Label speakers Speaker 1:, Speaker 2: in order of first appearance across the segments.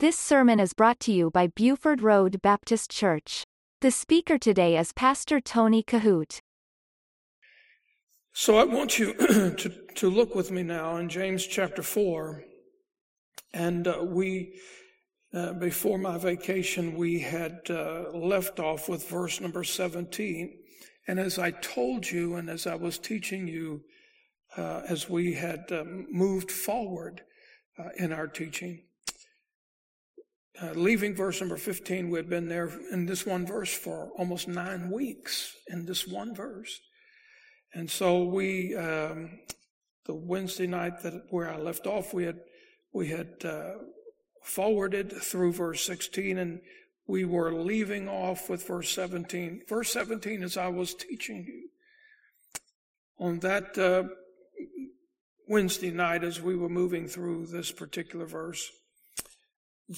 Speaker 1: This sermon is brought to you by Buford Road Baptist Church. The speaker today is Pastor Tony Kohout.
Speaker 2: So I want you to, to look with me now in James chapter 4. And uh, we, uh, before my vacation, we had uh, left off with verse number 17. And as I told you, and as I was teaching you, uh, as we had um, moved forward uh, in our teaching, uh, leaving verse number 15, we had been there in this one verse for almost nine weeks in this one verse. And so we, um, the Wednesday night that where I left off, we had, we had, uh, forwarded through verse 16 and we were leaving off with verse 17. Verse 17 as I was teaching you. On that, uh, Wednesday night as we were moving through this particular verse,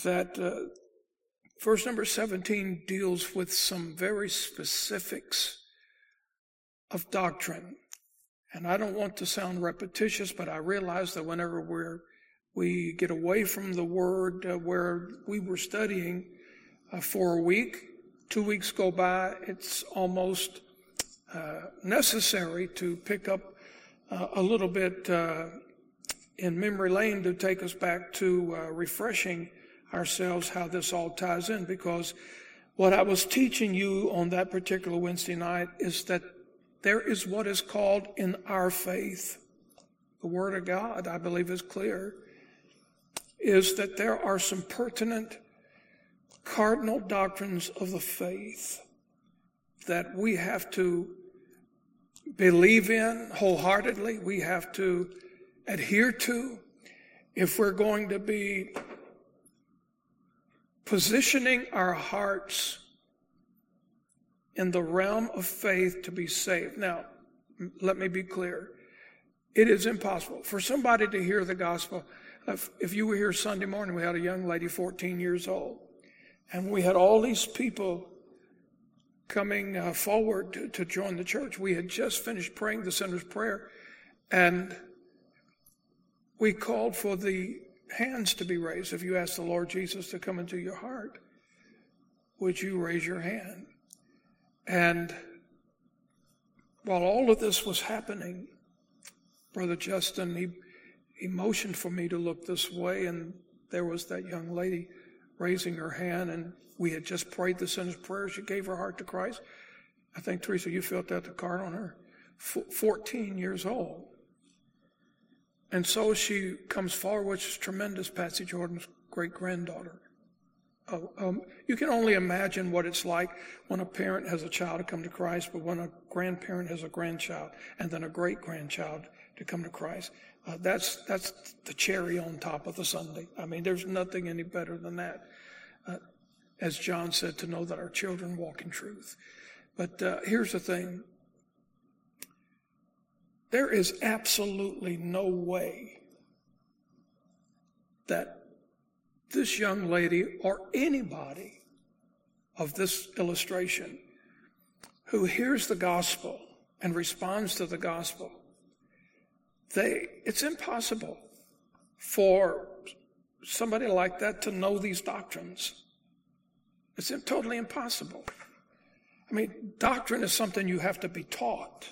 Speaker 2: that uh, verse number 17 deals with some very specifics of doctrine. And I don't want to sound repetitious, but I realize that whenever we're, we get away from the word uh, where we were studying uh, for a week, two weeks go by, it's almost uh, necessary to pick up uh, a little bit uh, in memory lane to take us back to uh, refreshing ourselves how this all ties in because what I was teaching you on that particular Wednesday night is that there is what is called in our faith, the Word of God, I believe is clear, is that there are some pertinent cardinal doctrines of the faith that we have to believe in wholeheartedly, we have to adhere to. If we're going to be positioning our hearts in the realm of faith to be saved. Now, let me be clear. It is impossible for somebody to hear the gospel. If, you were here Sunday morning, we had a young lady, 14 years old, and we had all these people coming uh, forward to join the church. We had just finished praying the sinner's prayer, and we called for the hands to be raised. If you ask the Lord Jesus to come into your heart, would you raise your hand? And while all of this was happening, Brother Justin, he, he motioned for me to look this way, and there was that young lady raising her hand, and we had just prayed the sinner's prayer. She gave her heart to Christ. I think, Teresa, you felt that the card on her. F- 14 years old. And so she comes forward, which is tremendous, Patsy Jordan's great granddaughter. Uh, um, you can only imagine what it's like when a parent has a child to come to Christ, but when a grandparent has a grandchild and then a great grandchild to come to Christ. Uh, that's that's the cherry on top of the sundae. I mean, there's nothing any better than that. Uh, as John said, to know that our children walk in truth. But uh, here's the thing: there is absolutely no way that this young lady or anybody of this illustration who hears the gospel and responds to the gospel, they, it's impossible for somebody like that to know these doctrines. It's totally impossible. I mean, doctrine is something you have to be taught.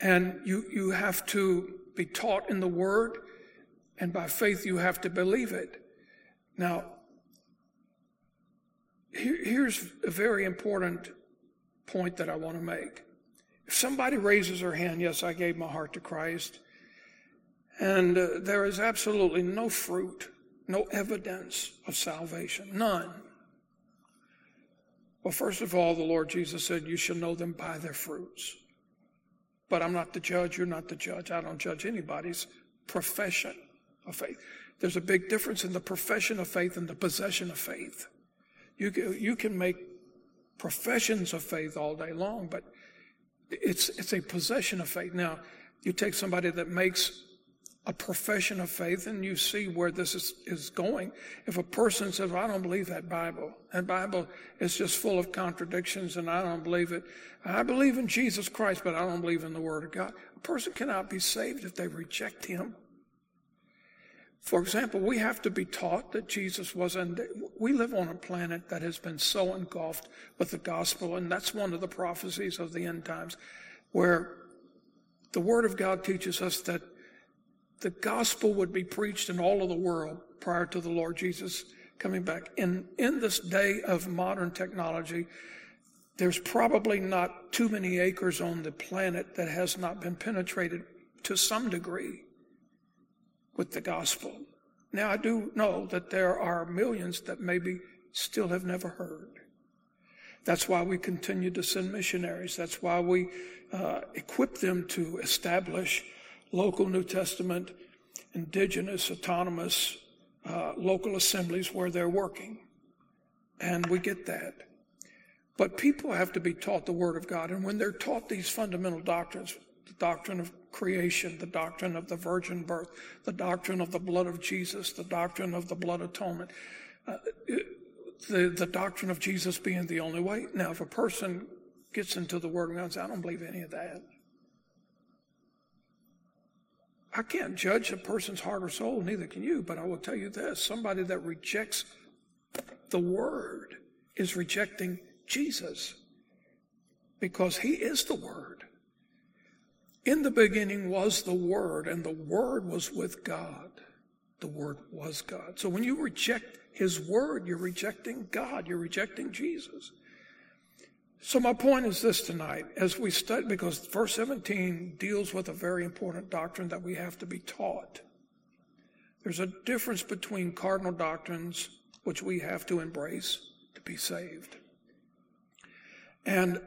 Speaker 2: And you, you have to be taught in the Word, and by faith you have to believe it. Now, here, here's a very important point that I want to make. If somebody raises their hand, yes, I gave my heart to Christ, and uh, there is absolutely no fruit, no evidence of salvation, none. Well, first of all, the Lord Jesus said, You shall know them by their fruits. But I'm not the judge. You're not the judge. I don't judge anybody's profession of faith. There's a big difference in the profession of faith and the possession of faith. You can, you can make professions of faith all day long, but it's, it's a possession of faith. Now, you take somebody that makes a profession of faith and you see where this is, is going. If a person says, well, I don't believe that Bible, that Bible is just full of contradictions and I don't believe it. I believe in Jesus Christ, but I don't believe in the Word of God. A person cannot be saved if they reject Him. For example, we have to be taught that Jesus was, and we live on a planet that has been so engulfed with the gospel, and that's one of the prophecies of the end times, where the Word of God teaches us that the gospel would be preached in all of the world prior to the Lord Jesus coming back. In, in this day of modern technology, there's probably not too many acres on the planet that has not been penetrated to some degree with the gospel. Now, I do know that there are millions that maybe still have never heard. That's why we continue to send missionaries. That's why we uh, equip them to establish local New Testament, indigenous, autonomous, uh, local assemblies where they're working. And we get that. But people have to be taught the Word of God. And when they're taught these fundamental doctrines, the doctrine of creation, the doctrine of the virgin birth, the doctrine of the blood of Jesus, the doctrine of the blood atonement, uh, the, the doctrine of Jesus being the only way. Now, if a person gets into the Word of God and says, I don't believe any of that, I can't judge a person's heart or soul, neither can you, but I will tell you this somebody that rejects the Word is rejecting Jesus because He is the Word. In the beginning was the Word, and the Word was with God. The Word was God. So when you reject His Word, you're rejecting God, you're rejecting Jesus. So my point is this tonight, as we study, because verse 17 deals with a very important doctrine that we have to be taught. There's a difference between cardinal doctrines, which we have to embrace to be saved, and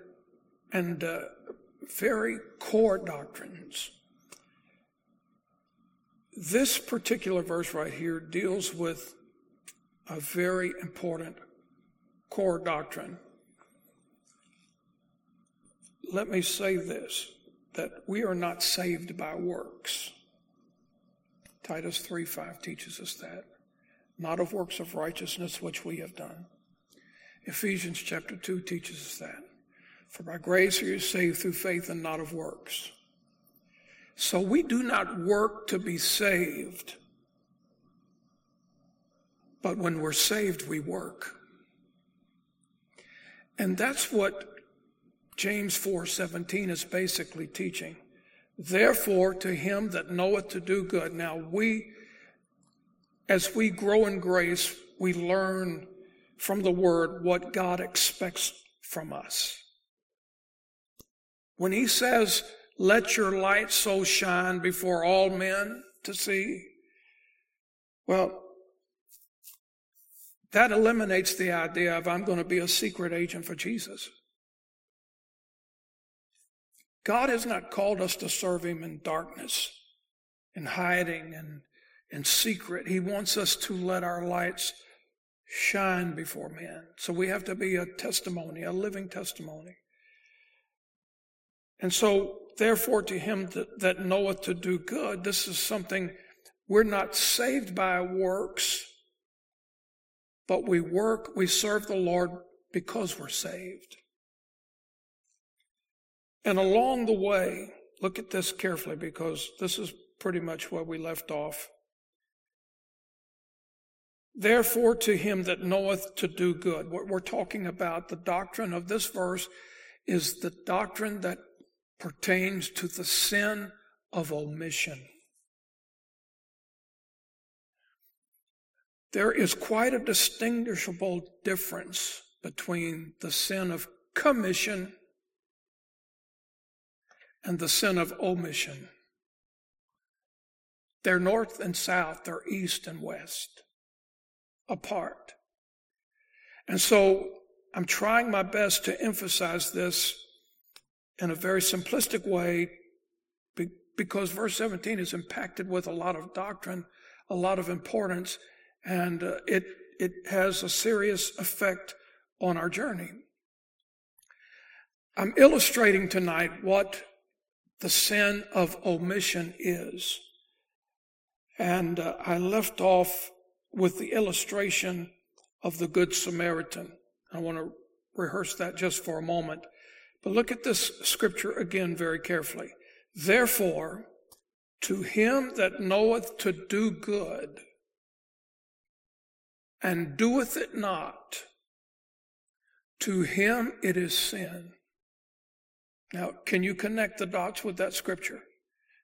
Speaker 2: and uh, very core doctrines. This particular verse right here deals with a very important core doctrine. Let me say this that we are not saved by works. Titus 3 5 teaches us that. Not of works of righteousness which we have done. Ephesians chapter 2 teaches us that. For by grace are you saved through faith and not of works. So we do not work to be saved. But when we're saved, we work. And that's what James 4:17 is basically teaching. Therefore to him that knoweth to do good. Now we as we grow in grace, we learn from the word what God expects from us. When he says, let your light so shine before all men to see, well, that eliminates the idea of I'm going to be a secret agent for Jesus. God has not called us to serve him in darkness, in hiding and in secret. He wants us to let our lights shine before men. So we have to be a testimony, a living testimony. And so, therefore, to him that, that knoweth to do good, this is something we're not saved by works, but we work, we serve the Lord because we're saved. And along the way, look at this carefully because this is pretty much where we left off. Therefore, to him that knoweth to do good. What we're talking about, the doctrine of this verse, is the doctrine that pertains to the sin of omission. There is quite a distinguishable difference between the sin of commission and the sin of omission. They're north and south, they're east and west, apart. And so I'm trying my best to emphasize this in a very simplistic way because verse 17 is impacted with a lot of doctrine, a lot of importance, and uh, it, it has a serious effect on our journey. I'm illustrating tonight what the sin of omission is. And uh, I left off with the illustration of the Good Samaritan. I want to rehearse that just for a moment. But look at this scripture again very carefully. Therefore, To him that knoweth to do good and doeth it not, to him it is sin. Now, can you connect the dots with that scripture?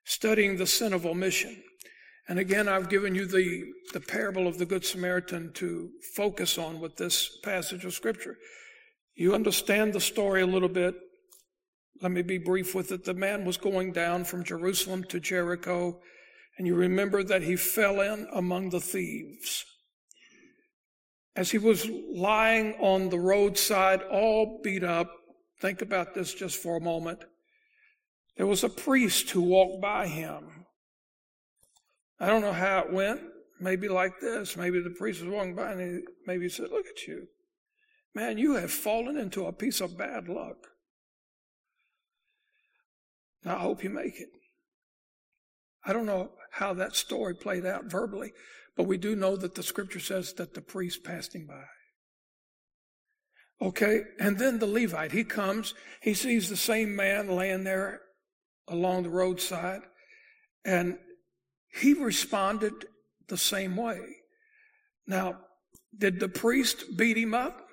Speaker 2: Studying the sin of omission. And again, I've given you the, the parable of the Good Samaritan to focus on with this passage of scripture. You understand the story a little bit. Let me be brief with it. The man was going down from Jerusalem to Jericho, and you remember that he fell in among the thieves. As he was lying on the roadside, all beat up, think about this just for a moment. There was a priest who walked by him. I don't know how it went. Maybe like this. Maybe the priest was walking by and he maybe said, Look at you. Man, you have fallen into a piece of bad luck. Now, I hope you make it. I don't know how that story played out verbally, but we do know that the scripture says that the priest passed him by. Okay, and then the Levite, he comes, he sees the same man laying there along the roadside, and he responded the same way. Now, did the priest beat him up?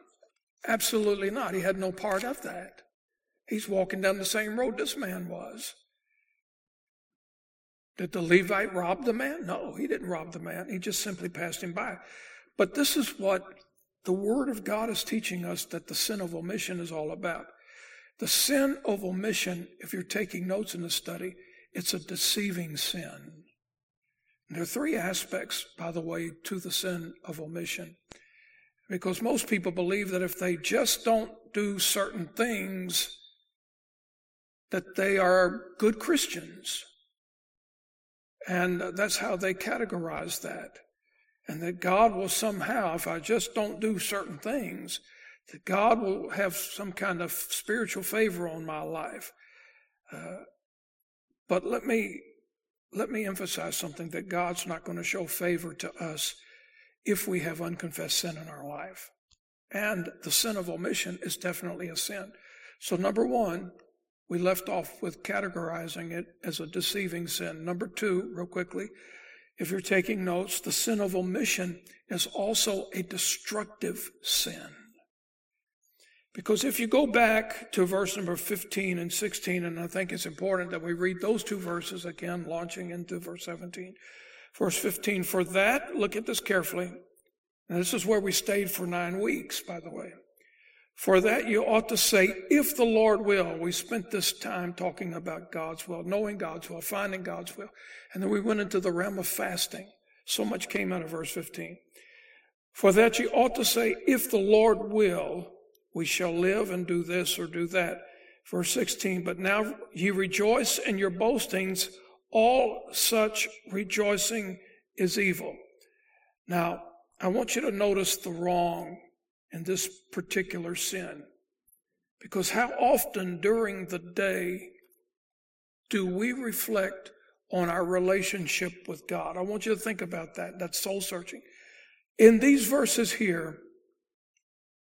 Speaker 2: Absolutely not. He had no part of that. He's walking down the same road this man was. Did the Levite rob the man? No, he didn't rob the man. He just simply passed him by. But this is what the Word of God is teaching us that the sin of omission is all about. The sin of omission, if you're taking notes in the study, it's a deceiving sin. There are three aspects, by the way, to the sin of omission. Because most people believe that if they just don't do certain things, that they are good Christians. And that's how they categorize that. And that God will somehow, if I just don't do certain things, that God will have some kind of spiritual favor on my life. Uh, but let me let me emphasize something that God's not going to show favor to us if we have unconfessed sin in our life. And the sin of omission is definitely a sin. So, number one, we left off with categorizing it as a deceiving sin. Number two, real quickly, if you're taking notes, the sin of omission is also a destructive sin. Because if you go back to verse number 15 and 16, and I think it's important that we read those two verses again, launching into verse 17. Verse 15, for that, look at this carefully. And this is where we stayed for nine weeks, by the way. For that you ought to say, if the Lord will. We spent this time talking about God's will, knowing God's will, finding God's will. And then we went into the realm of fasting. So much came out of verse 15. For that you ought to say, if the Lord will, we shall live and do this or do that. Verse 16, but now ye rejoice in your boastings. All such rejoicing is evil. Now, I want you to notice the wrong in this particular sin. Because how often during the day do we reflect on our relationship with God? I want you to think about that. That's soul searching. In these verses here,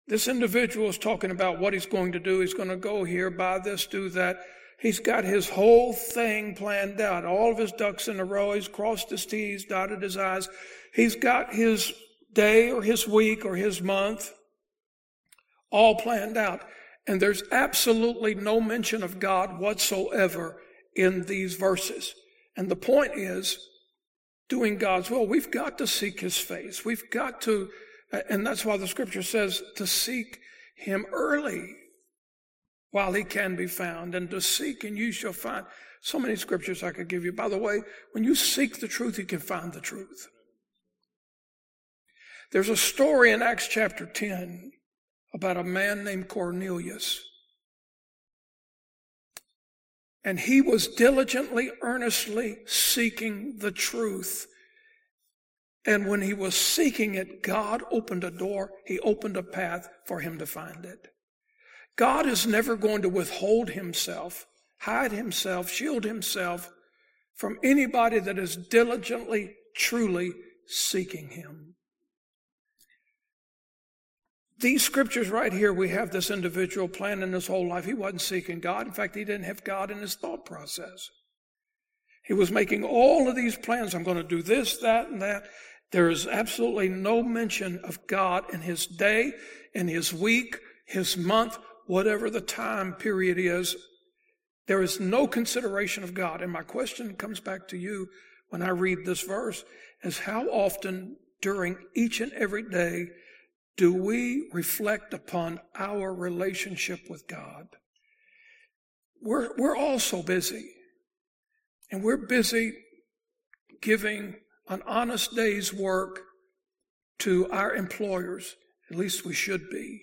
Speaker 2: this individual is talking about what he's going to do. He's going to go here, buy this, do that. He's got his whole thing planned out, all of his ducks in a row. He's crossed his T's, dotted his I's. He's got his day or his week or his month all planned out. And there's absolutely no mention of God whatsoever in these verses. And the point is, doing God's will, we've got to seek His face. We've got to, and that's why the scripture says to seek Him early while He can be found, and to seek and you shall find. So many scriptures I could give you. By the way, when you seek the truth, you can find the truth. There's a story in Acts chapter 10 about a man named Cornelius. And he was diligently, earnestly seeking the truth. And when he was seeking it, God opened a door. He opened a path for him to find it. God is never going to withhold himself, hide himself, shield himself from anybody that is diligently, truly seeking him. These scriptures right here, we have this individual planning his whole life. He wasn't seeking God. In fact, he didn't have God in his thought process. He was making all of these plans. I'm going to do this, that, and that. There is absolutely no mention of God in his day, in his week, his month, whatever the time period is. There is no consideration of God. And my question comes back to you when I read this verse is how often during each and every day do we reflect upon our relationship with God? We're, we're all so busy. And we're busy giving an honest day's work to our employers. At least we should be.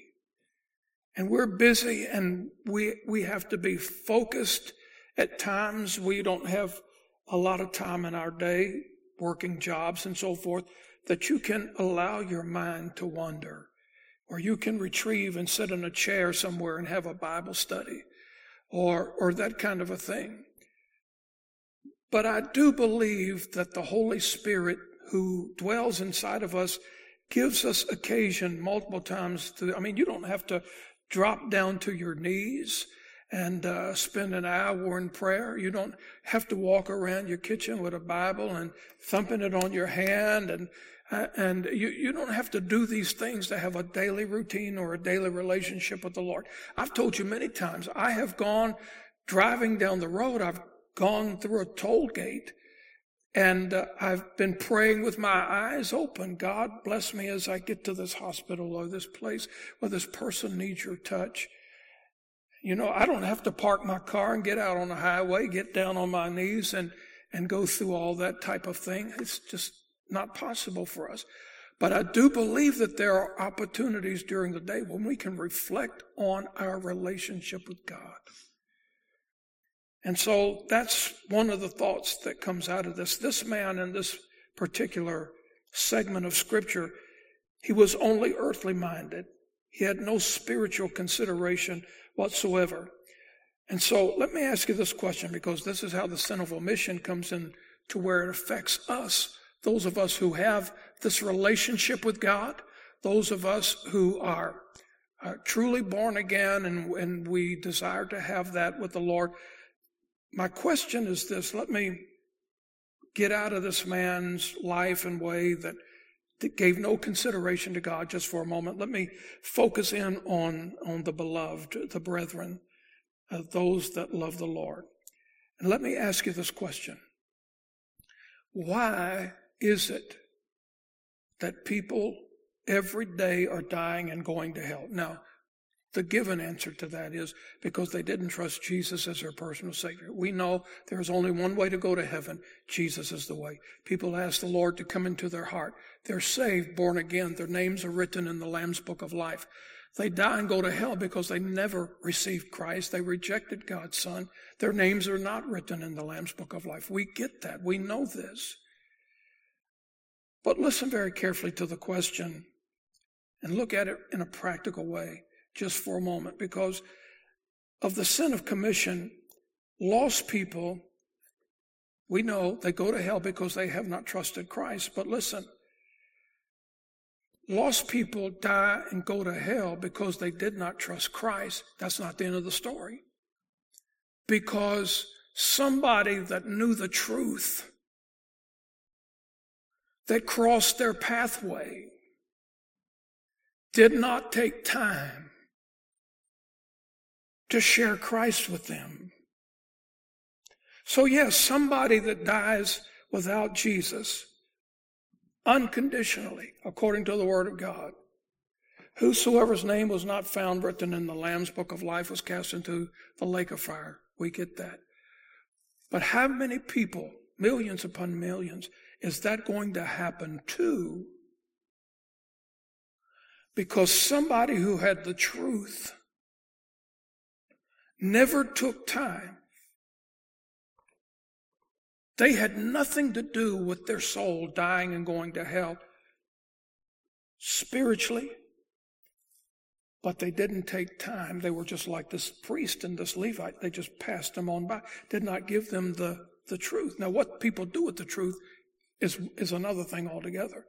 Speaker 2: And we're busy and we, we have to be focused. At times, we don't have a lot of time in our day, working jobs and so forth, that you can allow your mind to wander. Or you can retrieve and sit in a chair somewhere and have a Bible study. Or, or that kind of a thing. But I do believe that the Holy Spirit who dwells inside of us gives us occasion multiple times to, I mean, you don't have to drop down to your knees and uh, spend an hour in prayer. You don't have to walk around your kitchen with a Bible and thumping it on your hand and and you, you don't have to do these things to have a daily routine or a daily relationship with the Lord. I've told you many times, I have gone driving down the road. I've gone through a toll gate and uh, I've been praying with my eyes open. God bless me as I get to this hospital or this place where this person needs your touch. You know, I don't have to park my car and get out on the highway, get down on my knees and, and go through all that type of thing. It's just not possible for us. But I do believe that there are opportunities during the day when we can reflect on our relationship with God. And so that's one of the thoughts that comes out of this. This man in this particular segment of scripture, he was only earthly minded. He had no spiritual consideration whatsoever. And so let me ask you this question because this is how the sin of omission comes in to where it affects us. Those of us who have this relationship with God, those of us who are uh, truly born again and, and we desire to have that with the Lord. My question is this let me get out of this man's life and way that, that gave no consideration to God just for a moment. Let me focus in on, on the beloved, the brethren, uh, those that love the Lord. And let me ask you this question Why is it that people every day are dying and going to hell? Now, the given answer to that is because they didn't trust Jesus as their personal Savior. We know there's only one way to go to heaven. Jesus is the way. People ask the Lord to come into their heart. They're saved, born again. Their names are written in the Lamb's Book of Life. They die and go to hell because they never received Christ. They rejected God's Son. Their names are not written in the Lamb's Book of Life. We get that. We know this. But listen very carefully to the question and look at it in a practical way just for a moment because of the sin of commission, lost people, we know they go to hell because they have not trusted Christ. But listen, lost people die and go to hell because they did not trust Christ. That's not the end of the story. Because somebody that knew the truth, that crossed their pathway, did not take time to share Christ with them. So, yes, somebody that dies without Jesus, unconditionally, according to the Word of God, whosoever's name was not found written in the Lamb's book of life was cast into the lake of fire. We get that. But how many people, millions upon millions, is that going to happen too? Because somebody who had the truth never took time. They had nothing to do with their soul dying and going to hell spiritually, but they didn't take time. They were just like this priest and this Levite. They just passed them on by, did not give them the, the truth. Now, what people do with the truth is, is another thing altogether.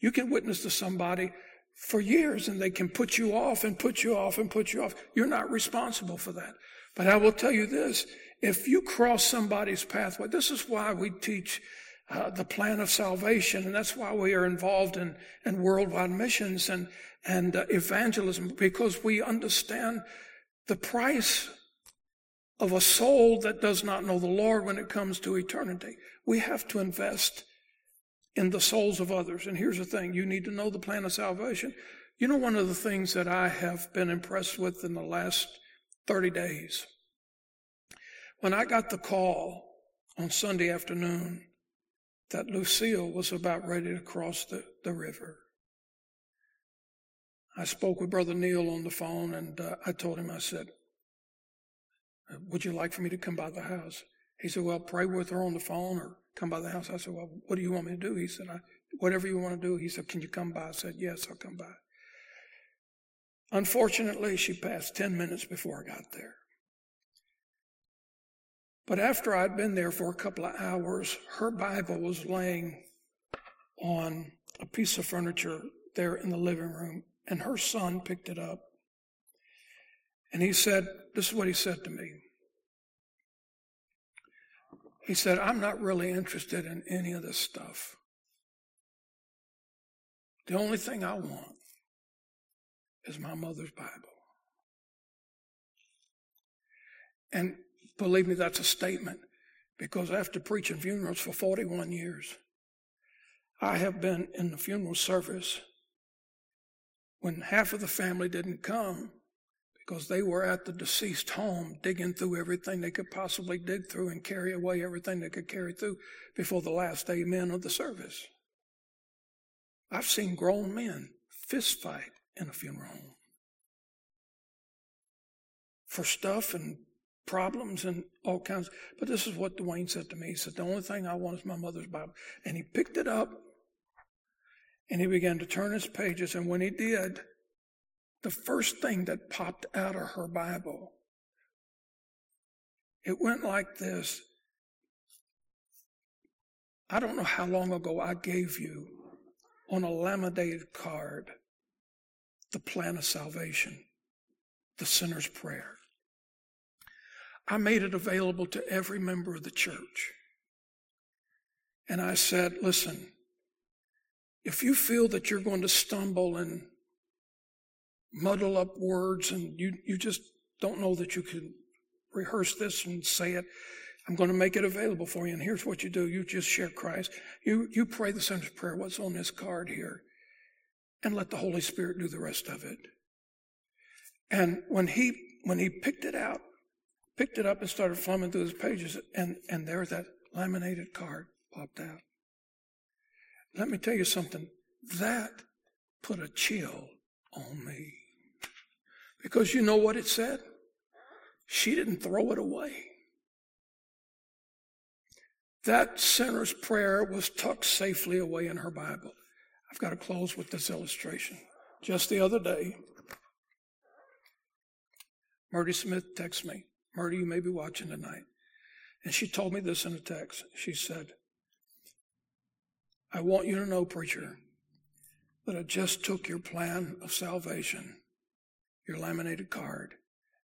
Speaker 2: You can witness to somebody for years and they can put you off and put you off and put you off. You're not responsible for that. But I will tell you this if you cross somebody's pathway, this is why we teach uh, the plan of salvation, and that's why we are involved in, in worldwide missions and and uh, evangelism because we understand the price of a soul that does not know the Lord when it comes to eternity. We have to invest in the souls of others. And here's the thing you need to know the plan of salvation. You know, one of the things that I have been impressed with in the last 30 days, when I got the call on Sunday afternoon that Lucille was about ready to cross the, the river. I spoke with Brother Neil on the phone and uh, I told him, I said, Would you like for me to come by the house? He said, Well, pray with her on the phone or come by the house. I said, Well, what do you want me to do? He said, Whatever you want to do. He said, Can you come by? I said, Yes, I'll come by. Unfortunately, she passed 10 minutes before I got there. But after I'd been there for a couple of hours, her Bible was laying on a piece of furniture there in the living room, and her son picked it up. And he said, This is what he said to me. He said, I'm not really interested in any of this stuff. The only thing I want is my mother's Bible. And believe me, that's a statement because after preaching funerals for 41 years, I have been in the funeral service when half of the family didn't come because they were at the deceased home digging through everything they could possibly dig through and carry away everything they could carry through before the last amen of the service. I've seen grown men fist fight in a funeral home for stuff and problems and all kinds. But this is what Dwayne said to me. He said, The only thing I want is my mother's Bible. And he picked it up and he began to turn his pages. And when he did, the first thing that popped out of her Bible, it went like this. I don't know how long ago I gave you on a laminated card the plan of salvation, the sinner's prayer. I made it available to every member of the church. And I said, listen, if you feel that you're going to stumble and muddle up words and you, you just don't know that you can rehearse this and say it, I'm going to make it available for you. And here's what you do. You just share Christ. You, you pray the sinner's prayer, what's on this card here, and let the Holy Spirit do the rest of it. And when he, when he picked it out, picked it up and started thumbing through his pages, and, and there that laminated card popped out. Let me tell you something. That put a chill on me. Because you know what it said? She didn't throw it away. That sinner's prayer was tucked safely away in her Bible. I've got to close with this illustration. Just the other day, Murdy Smith texted me. Murdy, you may be watching tonight. And she told me this in a text. She said, I want you to know, preacher, that I just took your plan of salvation, your laminated card,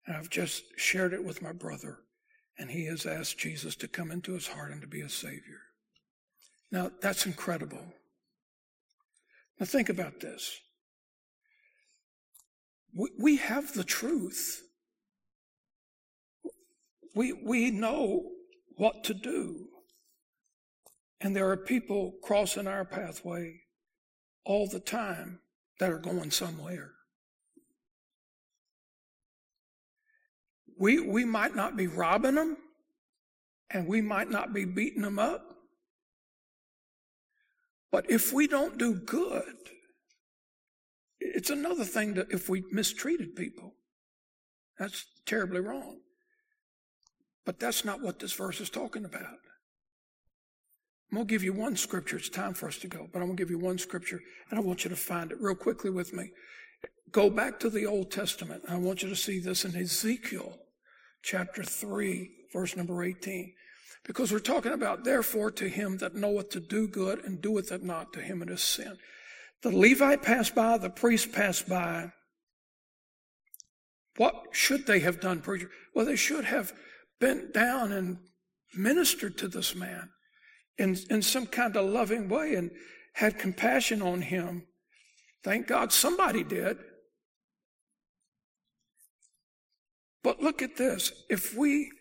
Speaker 2: and I've just shared it with my brother, and he has asked Jesus to come into his heart and to be a Savior. Now, that's incredible. Now, think about this. We, we have the truth. We, we know what to do. And there are people crossing our pathway all the time that are going somewhere. We, we might not be robbing them and we might not be beating them up. But if we don't do good, it's another thing that if we mistreated people, that's terribly wrong. But that's not what this verse is talking about. I'm going to give you one scripture. It's time for us to go, but I'm going to give you one scripture and I want you to find it real quickly with me. Go back to the Old Testament. I want you to see this in Ezekiel chapter 3, verse number 18. Because we're talking about, therefore, to him that knoweth to do good and doeth it not, to him it is sin. The Levite passed by, the priest passed by. What should they have done, preacher? Well, they should have bent down and ministered to this man in, in some kind of loving way and had compassion on him. Thank God somebody did. But look at this. If we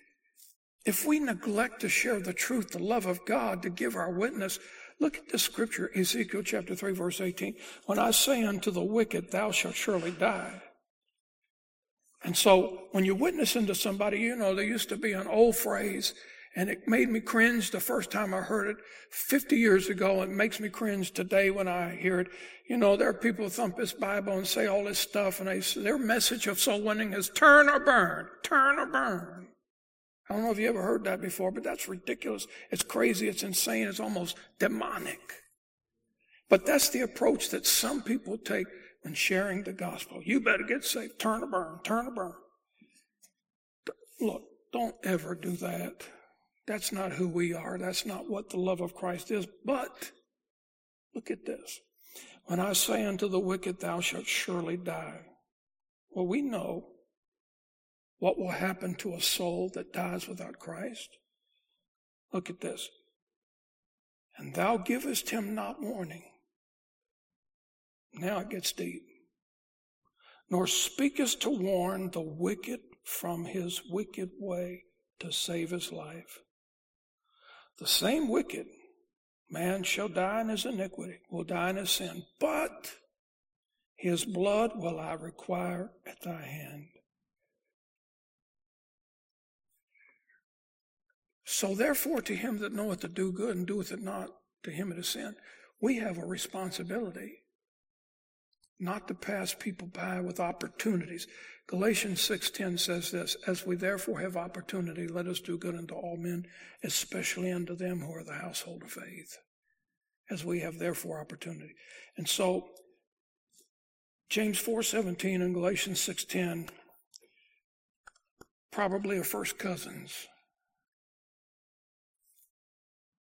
Speaker 2: if we neglect to share the truth, the love of God, to give our witness, look at the scripture, Ezekiel chapter 3, verse 18. When I say unto the wicked, thou shalt surely die. And so when you witness into somebody, you know, there used to be an old phrase, and it made me cringe the first time I heard it 50 years ago. It makes me cringe today when I hear it. You know, there are people who thump this Bible and say all this stuff, and they, their message of soul winning is turn or burn, turn or burn. I don't know if you ever heard that before, but that's ridiculous. It's crazy. It's insane. It's almost demonic. But that's the approach that some people take when sharing the gospel. You better get saved. Turn or burn. Turn or burn. Look, don't ever do that. That's not who we are. That's not what the love of Christ is. But look at this. When I say unto the wicked, thou shalt surely die. Well, we know what will happen to a soul that dies without Christ? Look at this. And thou givest him not warning. Now it gets deep. Nor speakest to warn the wicked from his wicked way to save his life. The same wicked man shall die in his iniquity, will die in his sin, but his blood will I require at thy hand. So therefore, to him that knoweth to do good and doeth it not, to him it is sin. We have a responsibility not to pass people by with opportunities. Galatians 6:10 says this, as we therefore have opportunity, let us do good unto all men, especially unto them who are the household of faith. As we have therefore opportunity. And so James 4:17 and Galatians 6:10 probably are first cousins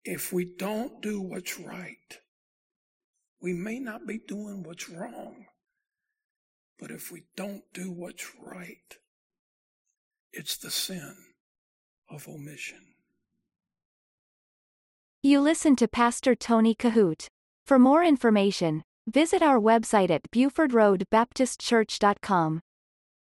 Speaker 2: if we don't do what's right, we may not be doing what's wrong. But if we don't do what's right, it's the sin of omission.
Speaker 1: You listen to Pastor Tony Kohout. For more information, visit our website at BufordRoadBaptistChurch.com.